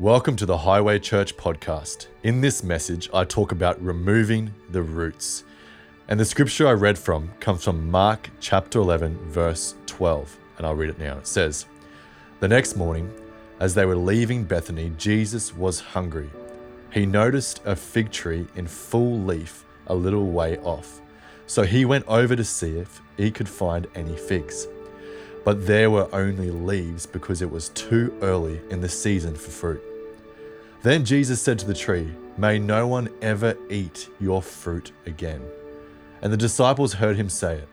Welcome to the Highway Church podcast. In this message, I talk about removing the roots. And the scripture I read from comes from Mark chapter 11, verse 12. And I'll read it now. It says, The next morning, as they were leaving Bethany, Jesus was hungry. He noticed a fig tree in full leaf a little way off. So he went over to see if he could find any figs. But there were only leaves because it was too early in the season for fruit. Then Jesus said to the tree, May no one ever eat your fruit again. And the disciples heard him say it.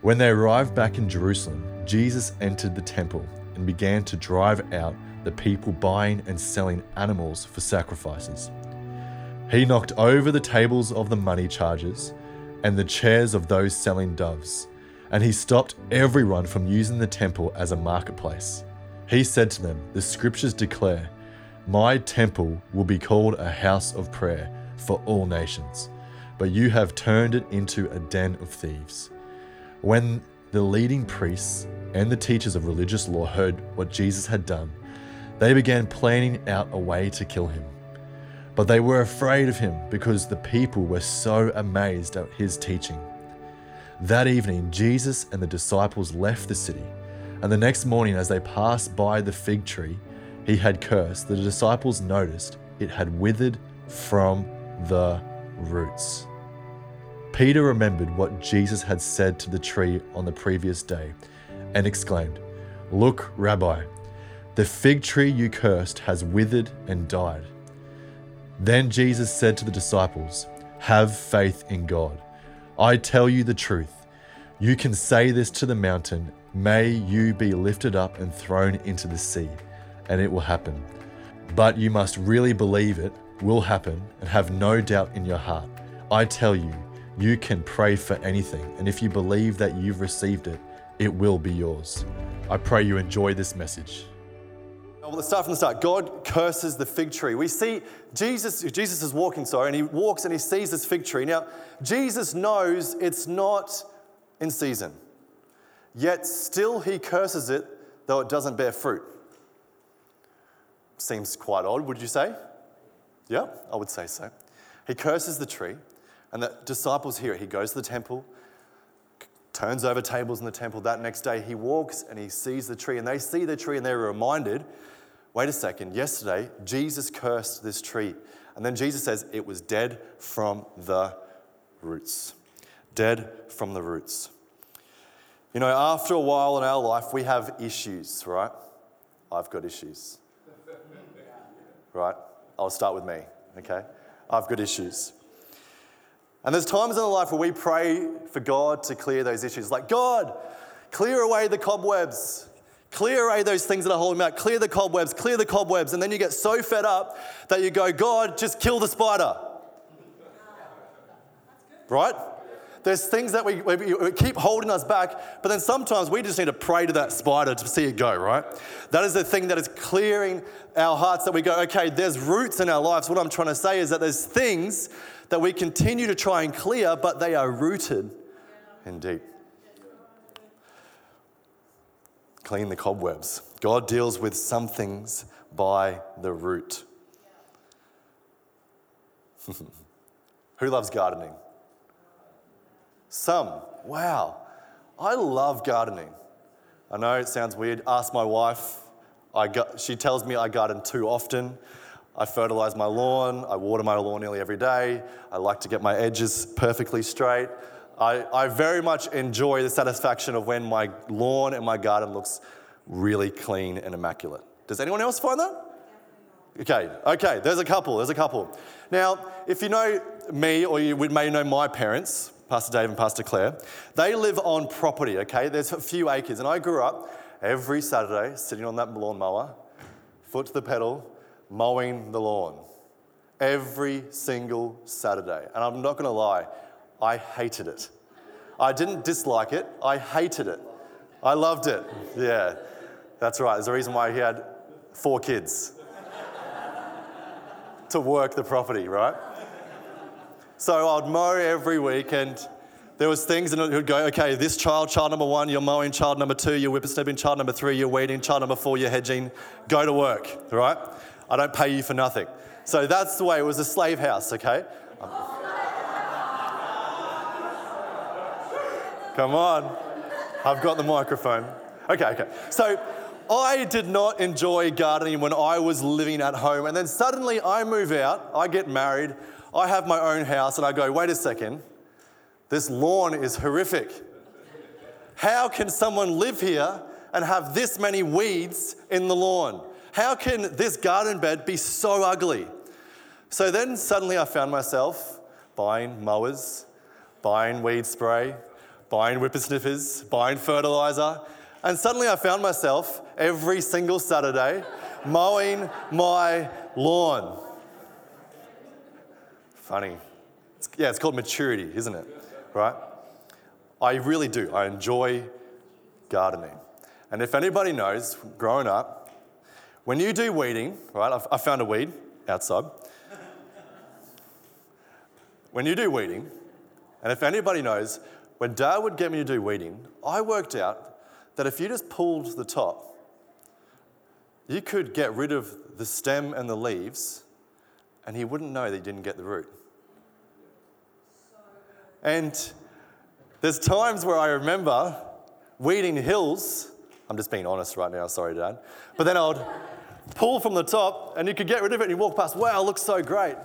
When they arrived back in Jerusalem, Jesus entered the temple and began to drive out the people buying and selling animals for sacrifices. He knocked over the tables of the money chargers and the chairs of those selling doves, and he stopped everyone from using the temple as a marketplace. He said to them, The scriptures declare, my temple will be called a house of prayer for all nations, but you have turned it into a den of thieves. When the leading priests and the teachers of religious law heard what Jesus had done, they began planning out a way to kill him. But they were afraid of him because the people were so amazed at his teaching. That evening, Jesus and the disciples left the city, and the next morning, as they passed by the fig tree, he had cursed, the disciples noticed it had withered from the roots. Peter remembered what Jesus had said to the tree on the previous day and exclaimed, Look, Rabbi, the fig tree you cursed has withered and died. Then Jesus said to the disciples, Have faith in God. I tell you the truth. You can say this to the mountain, May you be lifted up and thrown into the sea and it will happen. But you must really believe it will happen and have no doubt in your heart. I tell you, you can pray for anything, and if you believe that you've received it, it will be yours. I pray you enjoy this message. Well, let's start from the start. God curses the fig tree. We see Jesus, Jesus is walking, sorry, and he walks and he sees this fig tree. Now, Jesus knows it's not in season, yet still he curses it, though it doesn't bear fruit. Seems quite odd, would you say? Yeah, I would say so. He curses the tree, and the disciples hear it. He goes to the temple, turns over tables in the temple. That next day, he walks and he sees the tree, and they see the tree and they're reminded wait a second, yesterday, Jesus cursed this tree. And then Jesus says it was dead from the roots. Dead from the roots. You know, after a while in our life, we have issues, right? I've got issues right? I'll start with me, okay? I've got issues. And there's times in our life where we pray for God to clear those issues. Like, God, clear away the cobwebs. Clear away those things that are holding me back. Clear the cobwebs, clear the cobwebs. And then you get so fed up that you go, God, just kill the spider. Right? There's things that we, we, keep holding us back, but then sometimes we just need to pray to that spider to see it go, right? That is the thing that is clearing our hearts that we go, okay, there's roots in our lives. What I'm trying to say is that there's things that we continue to try and clear, but they are rooted in deep. Clean the cobwebs. God deals with some things by the root. Who loves gardening? Some. Wow. I love gardening. I know it sounds weird. Ask my wife. I got, she tells me I garden too often. I fertilize my lawn. I water my lawn nearly every day. I like to get my edges perfectly straight. I, I very much enjoy the satisfaction of when my lawn and my garden looks really clean and immaculate. Does anyone else find that? Okay, okay, there's a couple, there's a couple. Now, if you know me or you may know my parents, Pastor Dave and Pastor Claire, they live on property, okay? There's a few acres. And I grew up every Saturday sitting on that lawn mower, foot to the pedal, mowing the lawn. Every single Saturday. And I'm not gonna lie, I hated it. I didn't dislike it, I hated it. I loved it. Yeah, that's right. There's a reason why he had four kids to work the property, right? So I'd mow every week and there was things and it would go, okay, this child, child number one, you're mowing, child number two, you're whippersnapping, child number three, you're weeding, child number four, you're hedging, go to work, right? I don't pay you for nothing. So that's the way it was a slave house, okay? Come on. I've got the microphone. Okay, okay. So I did not enjoy gardening when I was living at home. And then suddenly I move out, I get married, I have my own house, and I go, wait a second, this lawn is horrific. How can someone live here and have this many weeds in the lawn? How can this garden bed be so ugly? So then suddenly I found myself buying mowers, buying weed spray, buying whippersnippers, buying fertilizer, and suddenly I found myself every single Saturday mowing my lawn. Funny. It's, yeah, it's called maturity, isn't it? Right? I really do. I enjoy gardening. And if anybody knows, growing up, when you do weeding, right, I found a weed outside. when you do weeding, and if anybody knows, when dad would get me to do weeding, I worked out that if you just pulled the top, you could get rid of the stem and the leaves, and he wouldn't know that he didn't get the root. And there's times where I remember weeding hills. I'm just being honest right now, sorry, Dad. But then I would pull from the top, and you could get rid of it, and you walk past, wow, looks so great.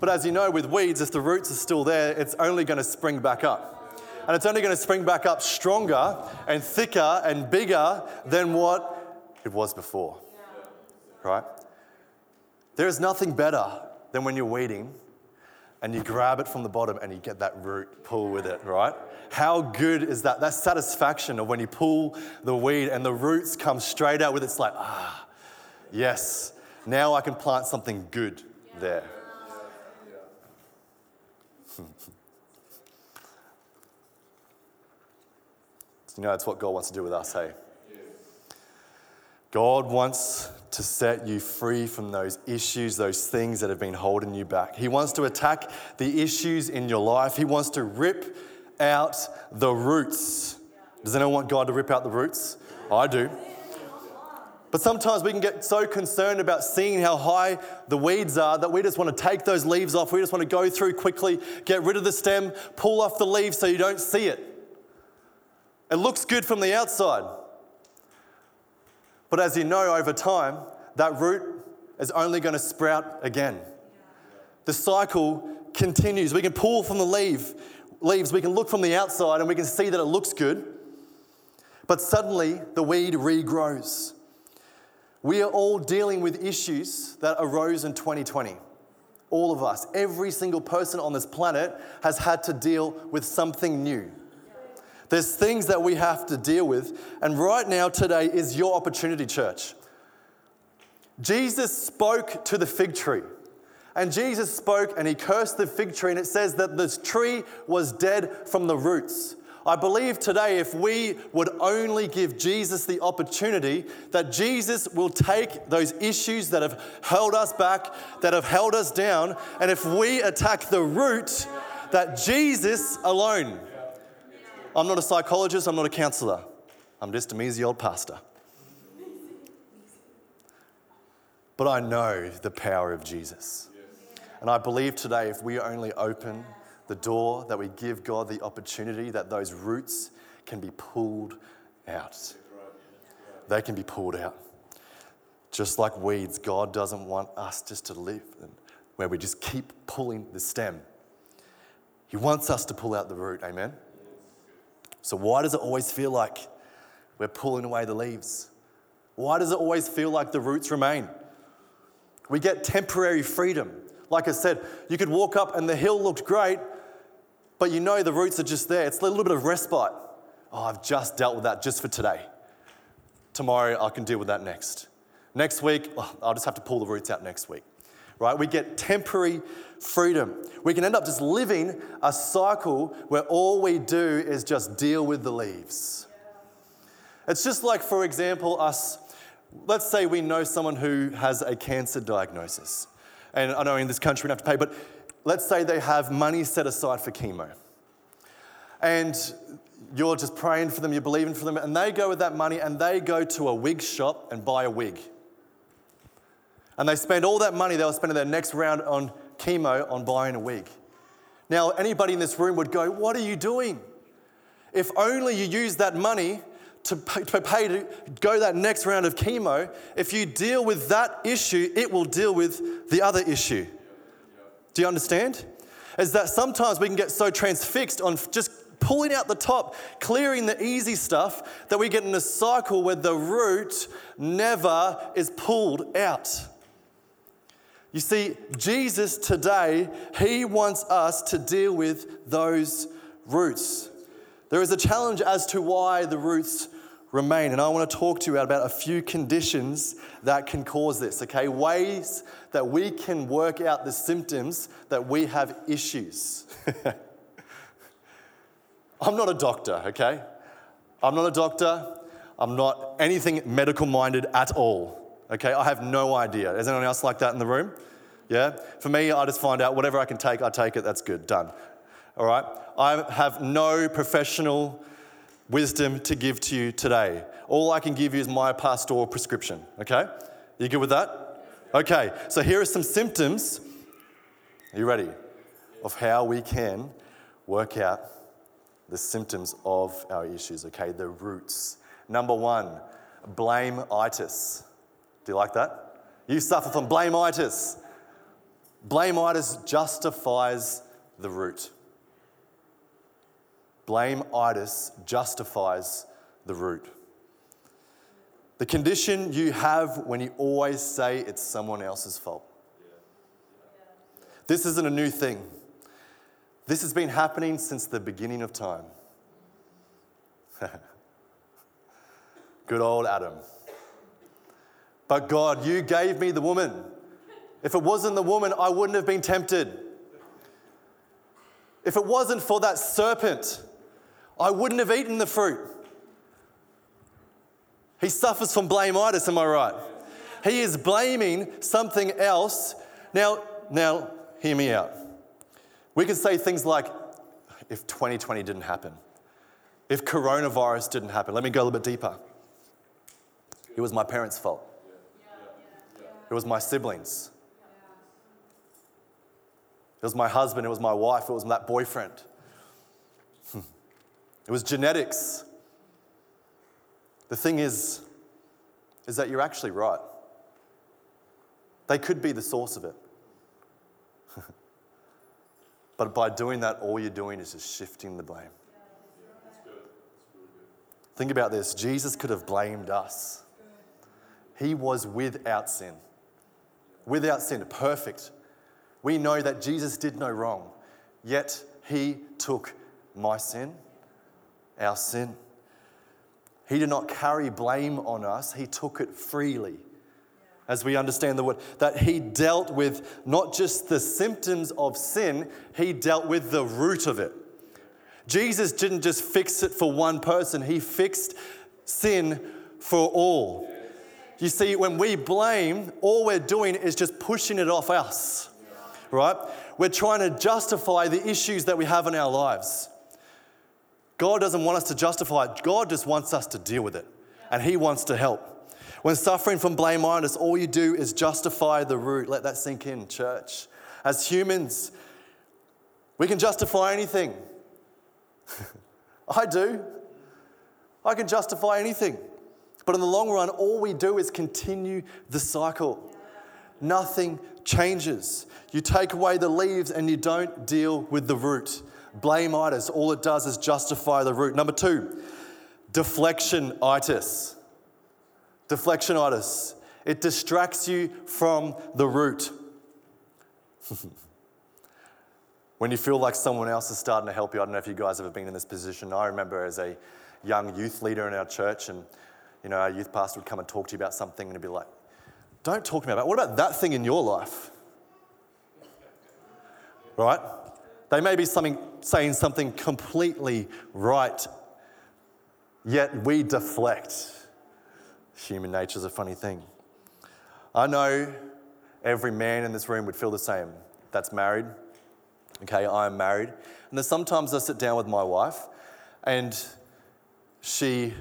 But as you know, with weeds, if the roots are still there, it's only going to spring back up and it's only going to spring back up stronger and thicker and bigger than what it was before. Right? There is nothing better than when you're weeding and you grab it from the bottom and you get that root pull with it, right? How good is that? That satisfaction of when you pull the weed and the roots come straight out with it. It's like, ah, yes, now I can plant something good there. You know, that's what God wants to do with us, hey? God wants to set you free from those issues, those things that have been holding you back. He wants to attack the issues in your life. He wants to rip out the roots. Does anyone want God to rip out the roots? I do. But sometimes we can get so concerned about seeing how high the weeds are that we just want to take those leaves off. We just want to go through quickly, get rid of the stem, pull off the leaves so you don't see it. It looks good from the outside. But as you know, over time, that root is only going to sprout again. The cycle continues. We can pull from the leaf, leaves, we can look from the outside and we can see that it looks good. But suddenly, the weed regrows. We are all dealing with issues that arose in 2020. All of us, every single person on this planet has had to deal with something new. There's things that we have to deal with. And right now, today, is your opportunity, church. Jesus spoke to the fig tree. And Jesus spoke and he cursed the fig tree, and it says that this tree was dead from the roots. I believe today, if we would only give Jesus the opportunity, that Jesus will take those issues that have held us back, that have held us down, and if we attack the root, that Jesus alone I'm not a psychologist, I'm not a counselor. I'm just a measly old pastor. But I know the power of Jesus. And I believe today, if we only open the door, that we give God the opportunity that those roots can be pulled out. They can be pulled out. Just like weeds, God doesn't want us just to live where we just keep pulling the stem. He wants us to pull out the root. Amen. So, why does it always feel like we're pulling away the leaves? Why does it always feel like the roots remain? We get temporary freedom. Like I said, you could walk up and the hill looked great, but you know the roots are just there. It's a little bit of respite. Oh, I've just dealt with that just for today. Tomorrow, I can deal with that next. Next week, oh, I'll just have to pull the roots out next week right? We get temporary freedom. We can end up just living a cycle where all we do is just deal with the leaves. It's just like, for example, us, let's say we know someone who has a cancer diagnosis. And I know in this country we don't have to pay, but let's say they have money set aside for chemo. And you're just praying for them, you're believing for them, and they go with that money and they go to a wig shop and buy a wig And they spend all that money they were spending their next round on chemo on buying a wig. Now, anybody in this room would go, What are you doing? If only you use that money to pay, to pay to go that next round of chemo, if you deal with that issue, it will deal with the other issue. Do you understand? Is that sometimes we can get so transfixed on just pulling out the top, clearing the easy stuff, that we get in a cycle where the root never is pulled out. You see, Jesus today, He wants us to deal with those roots. There is a challenge as to why the roots remain, and I want to talk to you about a few conditions that can cause this, okay? Ways that we can work out the symptoms that we have issues. I'm not a doctor, okay? I'm not a doctor. I'm not anything medical minded at all. Okay, I have no idea. Is anyone else like that in the room? Yeah? For me, I just find out whatever I can take, I take it, that's good, done. All right? I have no professional wisdom to give to you today. All I can give you is my pastoral prescription, okay? You good with that? Okay, so here are some symptoms. Are you ready? Of how we can work out the symptoms of our issues, okay? The roots. Number one, blame-itis. Do you like that? You suffer from blame-itis. Blame-itis justifies the root. Blame-itis justifies the root. The condition you have when you always say it's someone else's fault. This isn't a new thing. This has been happening since the beginning of time. Good old Adam. But God, you gave me the woman. If it wasn't the woman, I wouldn't have been tempted. If it wasn't for that serpent, I wouldn't have eaten the fruit. He suffers from blame-itis, am I right? He is blaming something else. Now, now, hear me out. We can say things like, if 2020 didn't happen, if coronavirus didn't happen, let me go a little bit deeper. It was my parents' fault. It was my siblings. It was my husband, it was my wife, it was that boyfriend. Hmm. It was genetics. The thing is, is that you're actually right. They could be the source of it. but by doing that, all you're doing is just shifting the blame. Think about this Jesus could have blamed us. He was without sin. Without sin, perfect. We know that Jesus did no wrong, yet he took my sin, our sin. He did not carry blame on us, he took it freely. As we understand the word, that he dealt with not just the symptoms of sin, he dealt with the root of it. Jesus didn't just fix it for one person, he fixed sin for all. You see, when we blame, all we're doing is just pushing it off us, right? We're trying to justify the issues that we have in our lives. God doesn't want us to justify it, God just wants us to deal with it, and He wants to help. When suffering from blame-itis, all you do is justify the root. Let that sink in, church. As humans, we can justify anything. I do. I can justify anything. But in the long run, all we do is continue the cycle. Nothing changes. You take away the leaves and you don't deal with the root. Blame-itis, all it does is justify the root. Number two, deflection-itis. Deflection-itis. It distracts you from the root. when you feel like someone else is starting to help you, I don't know if you guys have ever been in this position. I remember as a young youth leader in our church, and you know, our youth pastor would come and talk to you about something, and be like, "Don't talk to me about. What about that thing in your life?" Right? They may be something, saying something completely right, yet we deflect. Human nature is a funny thing. I know every man in this room would feel the same. That's married. Okay, I am married. And then sometimes I sit down with my wife and she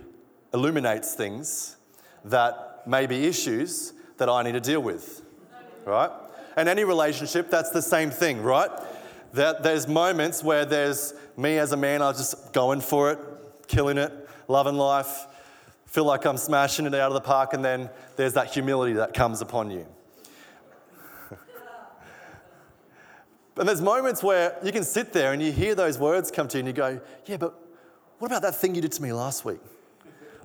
illuminates things that may be issues that I need to deal with. right? And any relationship, that's the same thing, right? That there's moments where there's me as a man, I'm just going for it, killing it, loving life, feel like I'm smashing it out of the park, and then there's that humility that comes upon you. and there's moments where you can sit there and you hear those words come to you and you go, Yeah, but what about that thing you did to me last week?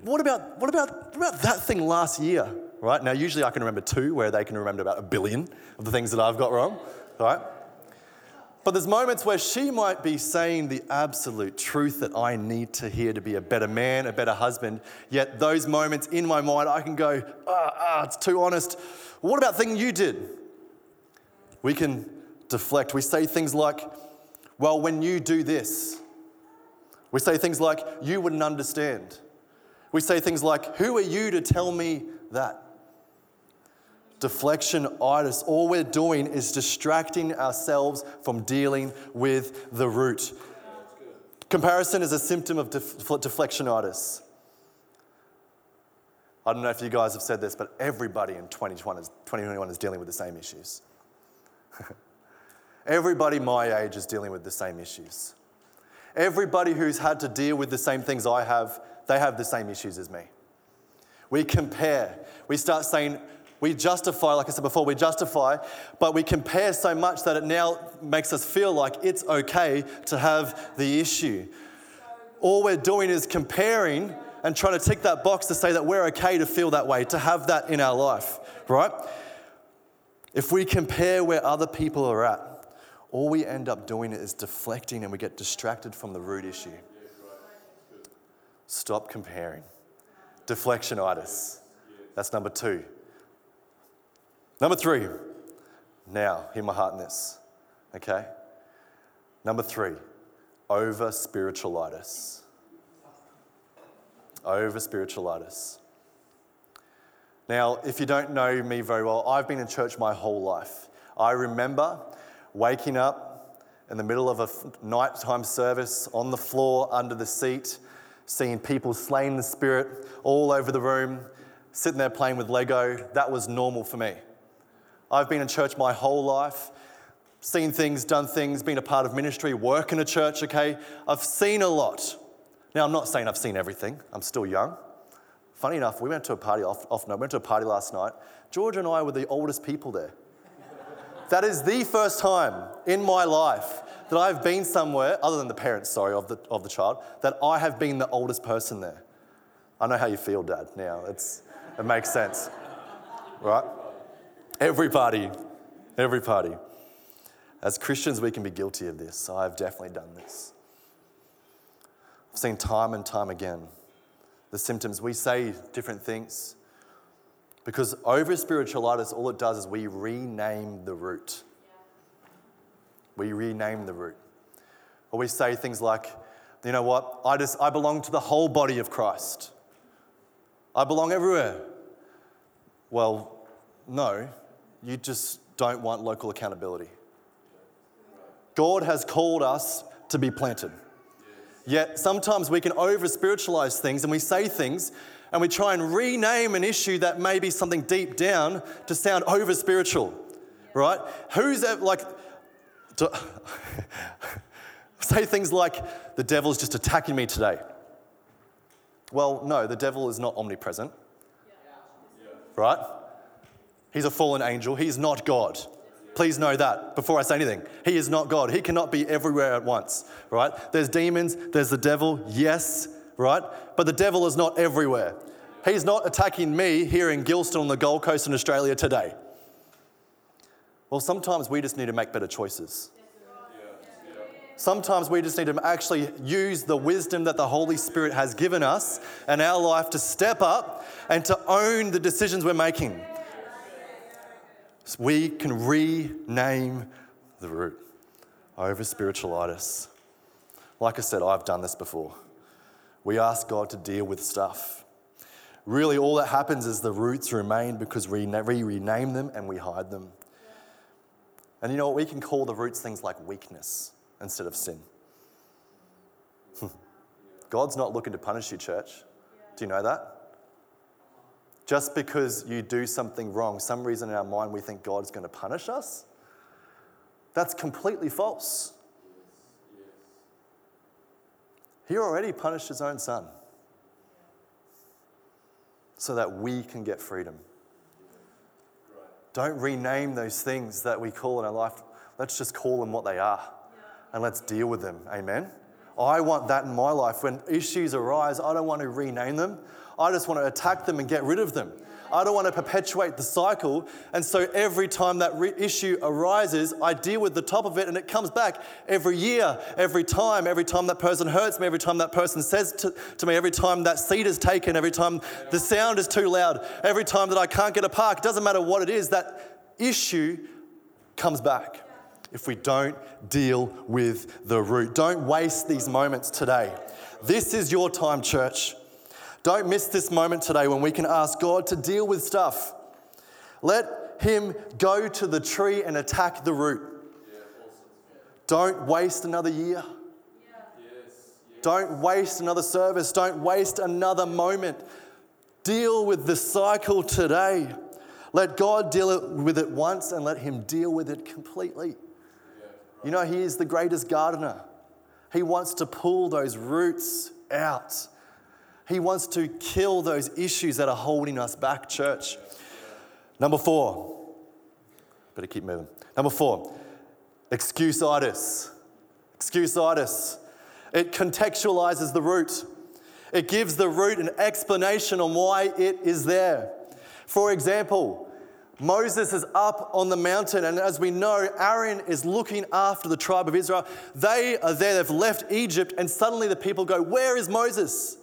What about, what about, what about that thing last year? Right? Now, usually I can remember two, where they can remember about a billion of the things that I've got wrong. Right? But there's moments where she might be saying the absolute truth that I need to hear to be a better man, a better husband. Yet those moments in my mind, I can go, ah, ah it's too honest. What about thing you did? We can deflect. We say things like, well, when you do this, we say things like, you wouldn't understand. We say things like, who are you to tell me that? deflection itis. All we're doing is distracting ourselves from dealing with the root. Comparison is a symptom of def- deflectionitis. I don't know if you guys have said this, but everybody in 2021 is, 2021 is dealing with the same issues. everybody my age is dealing with the same issues. Everybody who's had to deal with the same things I have, they have the same issues as me. We compare. We start saying, we justify, like I said before, we justify, but we compare so much that it now makes us feel like it's okay to have the issue. All we're doing is comparing and trying to tick that box to say that we're okay to feel that way, to have that in our life, right? If we compare where other people are at, all we end up doing is deflecting and we get distracted from the root issue. Stop comparing. Deflectionitis. That's number two. Number three, now, hear my heart in this, okay? Number three, over spiritualitis. Over spiritualitis. Now, if you don't know me very well, I've been in church my whole life. I remember waking up in the middle of a nighttime service on the floor under the seat, seeing people slain the spirit all over the room, sitting there playing with Lego. That was normal for me. I've been in church my whole life, seen things, done things, been a part of ministry, work in a church, okay? I've seen a lot. Now, I'm not saying I've seen everything, I'm still young. Funny enough, we went to a party, off, off no, we went to a party last night. George and I were the oldest people there. that is the first time in my life that I've been somewhere, other than the parents, sorry, of the, of the child, that I have been the oldest person there. I know how you feel, Dad, now. It's, it makes sense, right? Every party, every party. As Christians, we can be guilty of this. I've definitely done this. I've seen time and time again the symptoms. We say different things because over spiritualitis, all it does is we rename the root. We rename the root. Or we say things like, you know what, I just I belong to the whole body of Christ. I belong everywhere. Well, no, you just don't want local accountability. God has called us to be planted. Yet sometimes we can over spiritualize things and we say things and we try and rename an issue that may be something deep down to sound over spiritual, right? Who's that, like, to, say things like, the devil's just attacking me today. Well, no, the devil is not omnipresent, right? He's a fallen angel. He's not God. Please know that before I say anything. He is not God. He cannot be everywhere at once, right? There's demons, there's the devil, yes, right? But the devil is not everywhere. He's not attacking me here in Gilston on the Gold Coast in Australia today. Well, sometimes we just need to make better choices. Sometimes we just need to actually use the wisdom that the Holy Spirit has given us and our life to step up and to own the decisions we're making we can rename the root over spiritualitis. Like I said, I've done this before. We ask God to deal with stuff. Really, all that happens is the roots remain because we rename them and we hide them. And you know what? We can call the roots things like weakness instead of sin. God's not looking to punish you, church. Do you know that? just because you do something wrong, some reason in our mind we think God's going to punish us, that's completely false. He already punished his own son so that we can get freedom. Don't rename those things that we call in our life. Let's just call them what they are and let's deal with them. Amen. I want that in my life. When issues arise, I don't want to rename them. I just want to attack them and get rid of them. I don't want to perpetuate the cycle. And so every time that re- issue arises, I deal with the top of it and it comes back every year, every time, every time that person hurts me, every time that person says to, to me, every time that seat is taken, every time the sound is too loud, every time that I can't get a park. It doesn't matter what it is, that issue comes back if we don't deal with the root. Don't waste these moments today. This is your time, church. Don't miss this moment today when we can ask God to deal with stuff. Let Him go to the tree and attack the root. Don't waste another year. Don't waste another service. Don't waste another moment. Deal with the cycle today. Let God deal with it once and let Him deal with it completely. You know, He is the greatest gardener. He wants to pull those roots out. He wants to kill those issues that are holding us back, church. Number four, better keep moving. Number four, excuse-itis. excuseitis. It contextualizes the root. It gives the root an explanation on why it is there. For example, Moses is up on the mountain, and as we know, Aaron is looking after the tribe of Israel. They are there, they've left Egypt, and suddenly the people go, Where is Moses?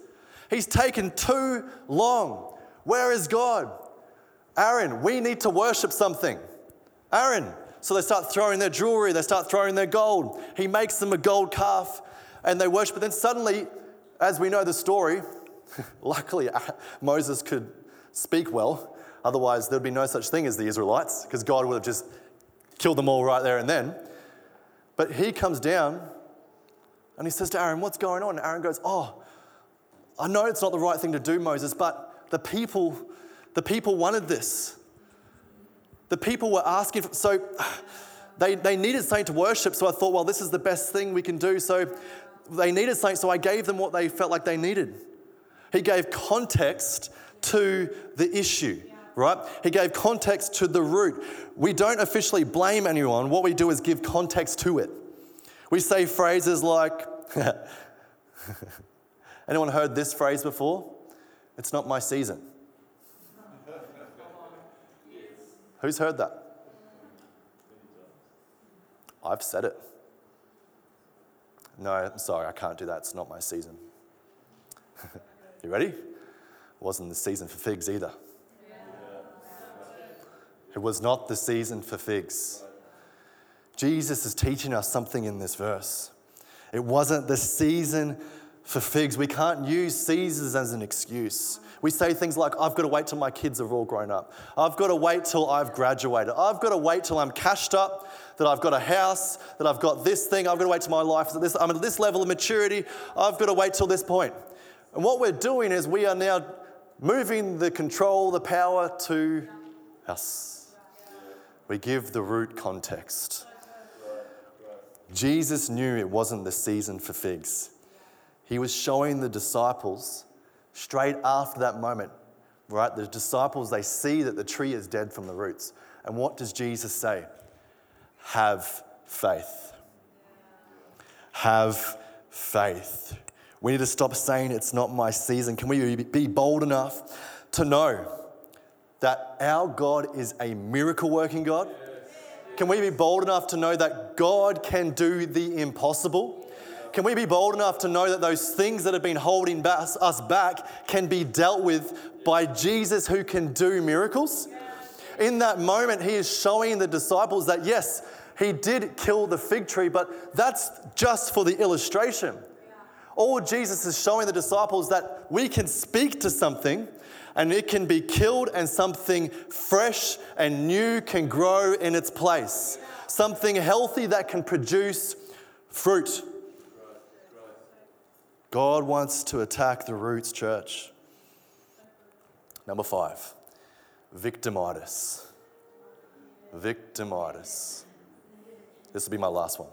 He's taken too long. Where is God? Aaron, we need to worship something. Aaron. So they start throwing their jewelry, they start throwing their gold. He makes them a gold calf and they worship. But then suddenly, as we know the story, luckily Moses could speak well. Otherwise, there'd be no such thing as the Israelites because God would have just killed them all right there and then. But he comes down and he says to Aaron, What's going on? And Aaron goes, Oh, I know it's not the right thing to do, Moses, but the people, the people wanted this. The people were asking, for, so they, they needed something to worship. So I thought, well, this is the best thing we can do. So they needed something, so I gave them what they felt like they needed. He gave context to the issue, right? He gave context to the root. We don't officially blame anyone, what we do is give context to it. We say phrases like, Anyone heard this phrase before? It's not my season. Who's heard that? I've said it. No, I'm sorry, I can't do that. It's not my season. you ready? It wasn't the season for figs either. It was not the season for figs. Jesus is teaching us something in this verse. It wasn't the season for figs. We can't use seasons as an excuse. We say things like, I've got to wait till my kids are all grown up. I've got to wait till I've graduated. I've got to wait till I'm cashed up, that I've got a house, that I've got this thing. I've got to wait till my life is at this, I'm at this level of maturity. I've got to wait till this point. And what we're doing is we are now moving the control, the power to us. We give the root context. Jesus knew it wasn't the season for figs. He was showing the disciples straight after that moment, right? The disciples, they see that the tree is dead from the roots. And what does Jesus say? Have faith. Have faith. We need to stop saying it's not my season. Can we be bold enough to know that our God is a miracle working God? Can we be bold enough to know that God can do the impossible? Can we be bold enough to know that those things that have been holding us back can be dealt with by Jesus who can do miracles? In that moment, he is showing the disciples that yes, he did kill the fig tree, but that's just for the illustration. All Jesus is showing the disciples that we can speak to something and it can be killed and something fresh and new can grow in its place. Something healthy that can produce fruit. God wants to attack the roots, church. Number five. victimitis. Victimitis. This will be my last one.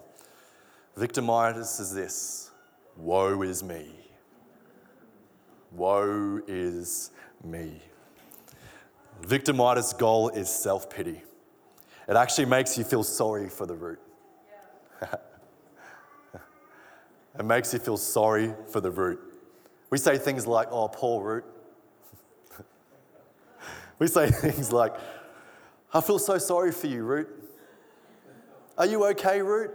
Victimitis is this woe is me. Woe is me. Victimitis' goal is self pity. It actually makes you feel sorry for the root. it makes you feel sorry for the root. We say things like, oh, poor root. we say things like, I feel so sorry for you, root. Are you okay, root?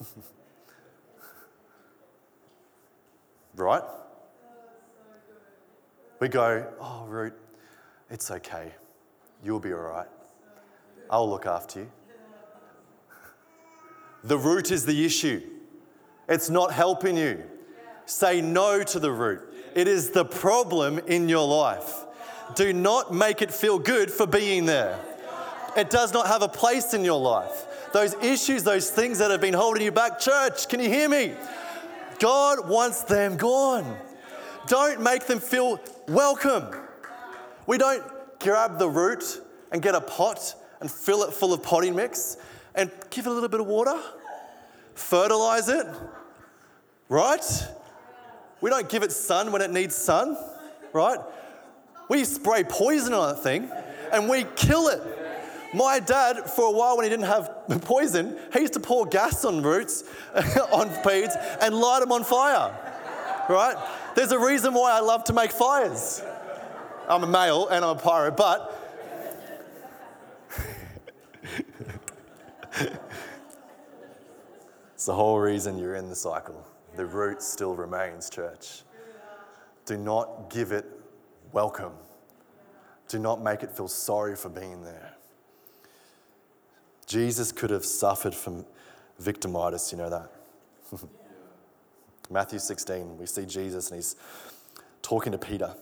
right? We go, oh, Root, it's okay. You'll be all right. I'll look after you. The root is the issue. It's not helping you. Say no to the root. It is the problem in your life. Do not make it feel good for being there. It does not have a place in your life. Those issues, those things that have been holding you back, church, can you hear me? God wants them gone. Don't make them feel welcome. We don't grab the root and get a pot and fill it full of potting mix and give it a little bit of water, fertilize it, right? We don't give it sun when it needs sun, right? We spray poison on that thing and we kill it. My dad, for a while when he didn't have poison, he used to pour gas on roots, on peats, and light them on fire, right? There's a reason why I love to make fires. I'm a male and I'm a pirate, but it's the whole reason you're in the cycle. The root still remains, church. Do not give it welcome. Do not make it feel sorry for being there. Jesus could have suffered from victimitis, you know that? Matthew 16, we see Jesus and he's talking to Peter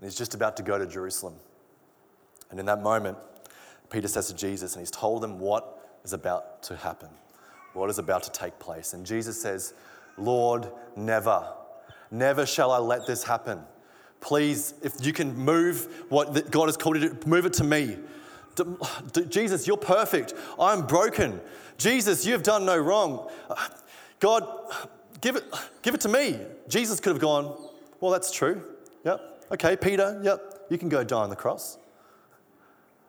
and he's just about to go to Jerusalem. And in that moment, Peter says to Jesus, and he's told him what is about to happen, what is about to take place. And Jesus says, Lord, never, never shall I let this happen. Please, if you can move what God has called you to, move it to me. Jesus, you're perfect. I'm broken. Jesus, you've done no wrong. God, give it, give it to me. Jesus could have gone, well, that's true. Yep. Okay, Peter, yep, you can go die on the cross.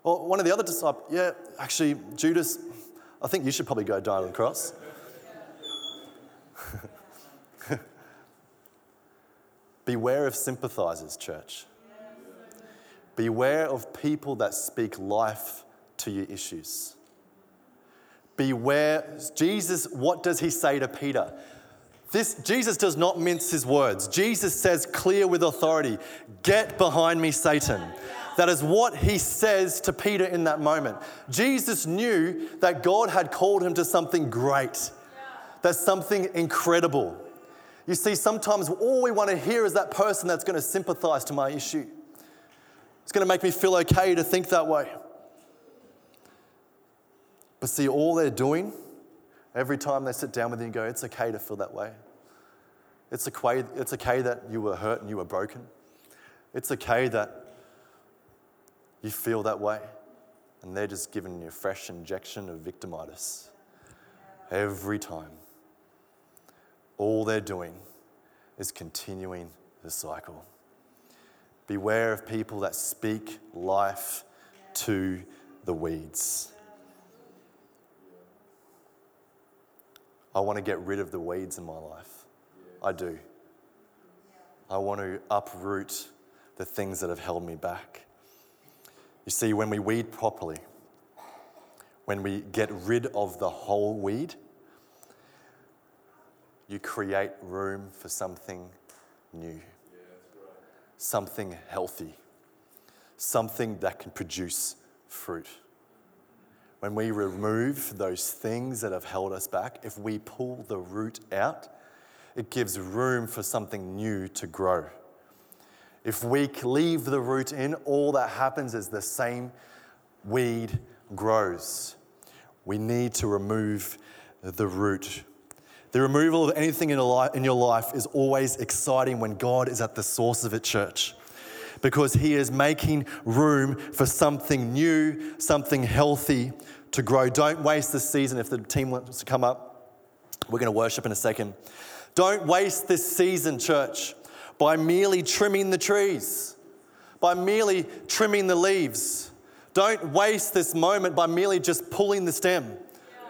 Or one of the other disciples, yeah, actually, Judas, I think you should probably go die on the cross. Beware of sympathizers, church. Beware of people that speak life to your issues. Beware. Jesus, what does he say to Peter? This, Jesus does not mince his words. Jesus says clear with authority, Get behind me, Satan. That is what he says to Peter in that moment. Jesus knew that God had called him to something great, that's something incredible. You see, sometimes all we want to hear is that person that's going to sympathize to my issue. It's going to make me feel okay to think that way. But see, all they're doing every time they sit down with you and go, it's okay to feel that way. It's okay, it's okay that you were hurt and you were broken. It's okay that you feel that way. And they're just giving you a fresh injection of victimitis every time. All they're doing is continuing the cycle. Beware of people that speak life to the weeds. I want to get rid of the weeds in my life. I do. I want to uproot the things that have held me back. You see, when we weed properly, when we get rid of the whole weed, you create room for something new something healthy, something that can produce fruit. When we remove those things that have held us back, if we pull the root out, it gives room for something new to grow. If we leave the root in, all that happens is the same weed grows. We need to remove the root. The removal of anything in your life is always exciting when God is at the source of it, church. because He is making room for something new, something healthy to grow. Don't waste this season. If the team wants to come up, we're going to worship in a second. Don't waste this season, church, by merely trimming the trees, by merely trimming the leaves. Don't waste this moment by merely just pulling the stem,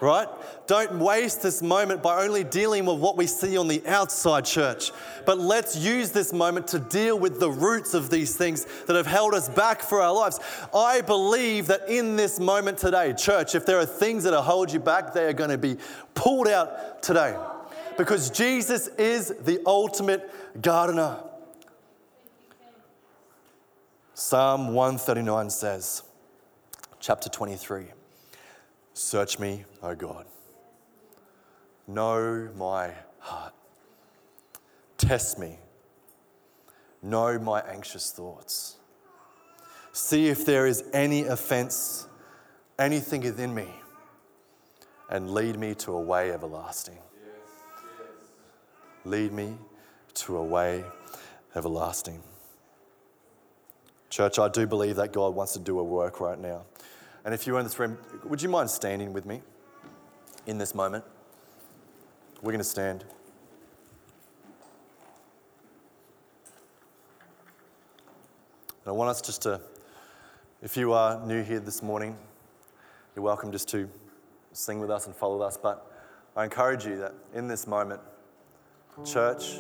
right? Don't waste this moment by only dealing with what we see on the outside, church. But let's use this moment to deal with the roots of these things that have held us back for our lives. I believe that in this moment today, church, if there are things that hold you back, they are going to be pulled out today. Because Jesus is the ultimate gardener. Psalm 139 says, chapter 23 Search me, O God. Know my heart. Test me. Know my anxious thoughts. See if there is any offense, anything within me, and lead me to a way everlasting. Lead me to a way everlasting. Church, I do believe that God wants to do a work right now. And if you're in this room, would you mind standing with me in this moment? We're going to stand. And I want us just to, if you are new here this morning, you're welcome just to sing with us and follow us. But I encourage you that in this moment, church,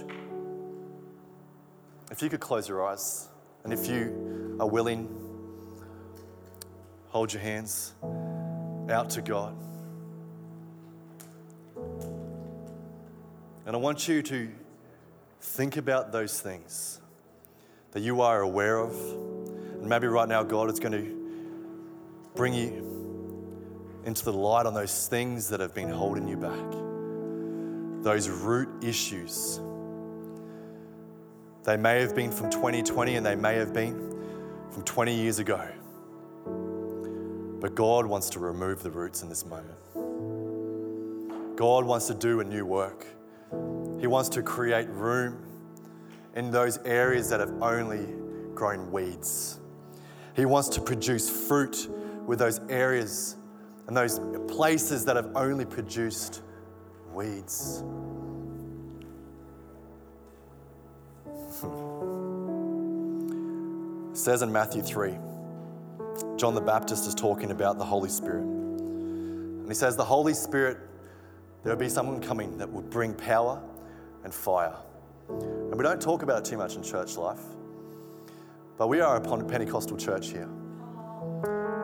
if you could close your eyes, and if you are willing, hold your hands out to God. And I want you to think about those things that you are aware of. And maybe right now, God is going to bring you into the light on those things that have been holding you back, those root issues. They may have been from 2020 and they may have been from 20 years ago. But God wants to remove the roots in this moment. God wants to do a new work. He wants to create room in those areas that have only grown weeds. He wants to produce fruit with those areas and those places that have only produced It says in Matthew 3, John the Baptist is talking about the Holy Spirit. And he says, The Holy Spirit, there will be someone coming that will bring power and fire. And we don't talk about it too much in church life, but we are a Pentecostal church here.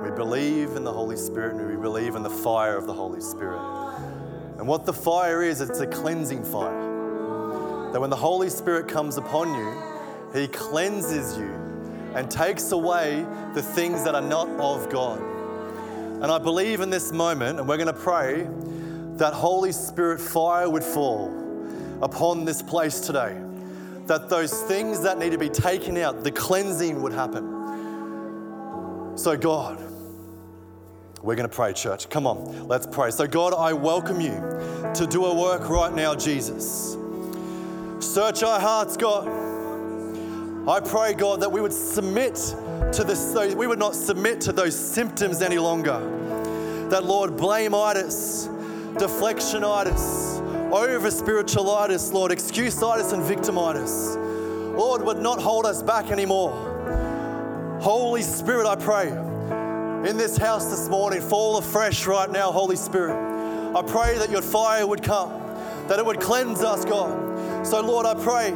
We believe in the Holy Spirit and we believe in the fire of the Holy Spirit. And what the fire is, it's a cleansing fire. That when the Holy Spirit comes upon you, He cleanses you and takes away the things that are not of God. And I believe in this moment, and we're going to pray that Holy Spirit fire would fall upon this place today. That those things that need to be taken out, the cleansing would happen. So, God, we're going to pray, church. Come on, let's pray. So, God, I welcome you to do a work right now, Jesus. Search our hearts, God. I pray, God, that we would submit to this, so we would not submit to those symptoms any longer. That, Lord, blameitis, deflectionitis, over spiritualitis, Lord, excuseitis and victimitis, Lord, would not hold us back anymore. Holy Spirit, I pray, in this house this morning, fall afresh right now, Holy Spirit. I pray that your fire would come, that it would cleanse us, God. So, Lord, I pray,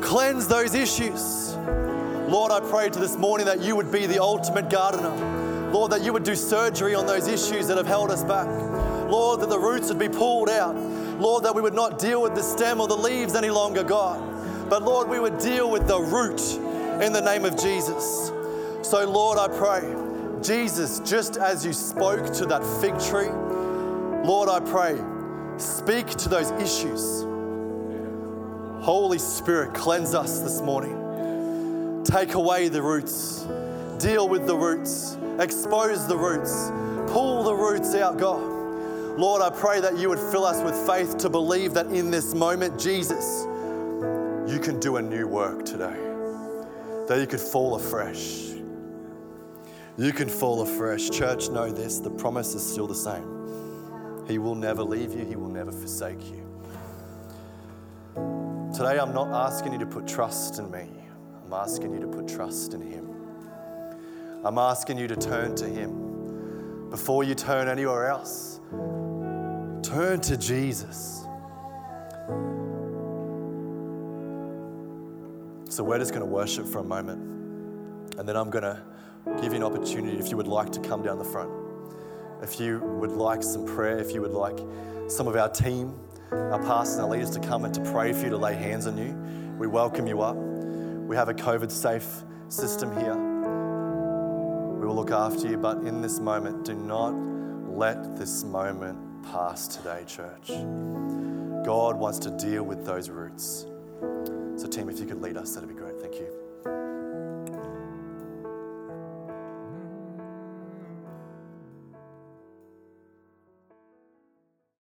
cleanse those issues. Lord, I pray to this morning that you would be the ultimate gardener. Lord, that you would do surgery on those issues that have held us back. Lord, that the roots would be pulled out. Lord, that we would not deal with the stem or the leaves any longer, God. But Lord, we would deal with the root in the name of Jesus. So, Lord, I pray, Jesus, just as you spoke to that fig tree, Lord, I pray, speak to those issues. Holy Spirit, cleanse us this morning. Take away the roots, deal with the roots, expose the roots, pull the roots out, God. Lord, I pray that you would fill us with faith to believe that in this moment, Jesus, you can do a new work today. that you could fall afresh. You can fall afresh. Church, know this the promise is still the same. He will never leave you, He will never forsake you. Today, I'm not asking you to put trust in me, I'm asking you to put trust in Him. I'm asking you to turn to Him. Before you turn anywhere else, turn to Jesus. So, we're just going to worship for a moment, and then I'm going to give you an opportunity if you would like to come down the front. If you would like some prayer, if you would like some of our team, our pastors and our leaders to come and to pray for you, to lay hands on you, we welcome you up. We have a COVID safe system here. We will look after you, but in this moment, do not let this moment pass today, church. God wants to deal with those roots. So, team, if you could lead us, that'd be great. Thank you.